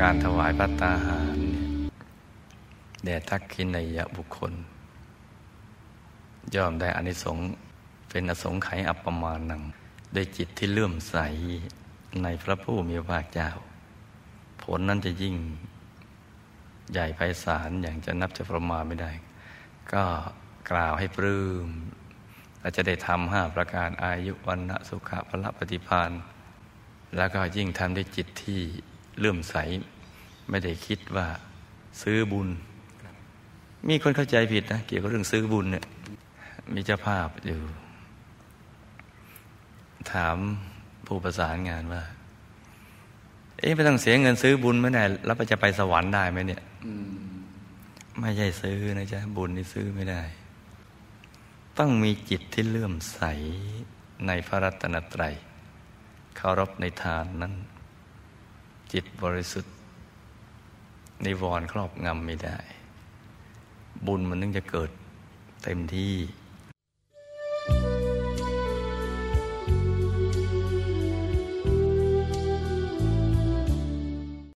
การถวายพระตาหารเนี่ยแด่ทักขินยบุคคล ย่อมได้อานิสงส์เป็นอสงไขยอัปปมาณังด้วยจิตที่เลื่อมใสในพระผู้มีพระเจ้า ผลนั้นจะยิ่งใหญ่ไพศาลอย่างจะนับจะประมาณไม่ได้ ก็กล่าวให้ปลื้มและจะได้ทำห้าประการอายุวันณะสุขะพละปฏิพานแล้วก็ยิ่งทำด้วยจิตที่ เลื่อมใส ไม่ได้คิดว่าซื้อบุญ มีคนเข้าใจผิดนะเกี่ยวกับเรื่องซื้อบุญเนี่ยมีเจ้าภาพอยู่ ถามผู้ประสานงานว่า เอ๊ะไม่ต้องเสียเงินซื้อบุญไหมเนี่ยแล้วจะไปสวรรค์ได้ไหมเนี่ยไม่ใช่ซื้อนะจ๊ะบุญนี่ซื้อไม่ได้ ต้องมีจิตที่เลื่อมใสในพระรัตนตรัยเคารพในทานนั้น จิตบริสุทธิ์นิวรณ์ครอบงำไม่ได้ บุญมันนึงจะเกิดเต็มที่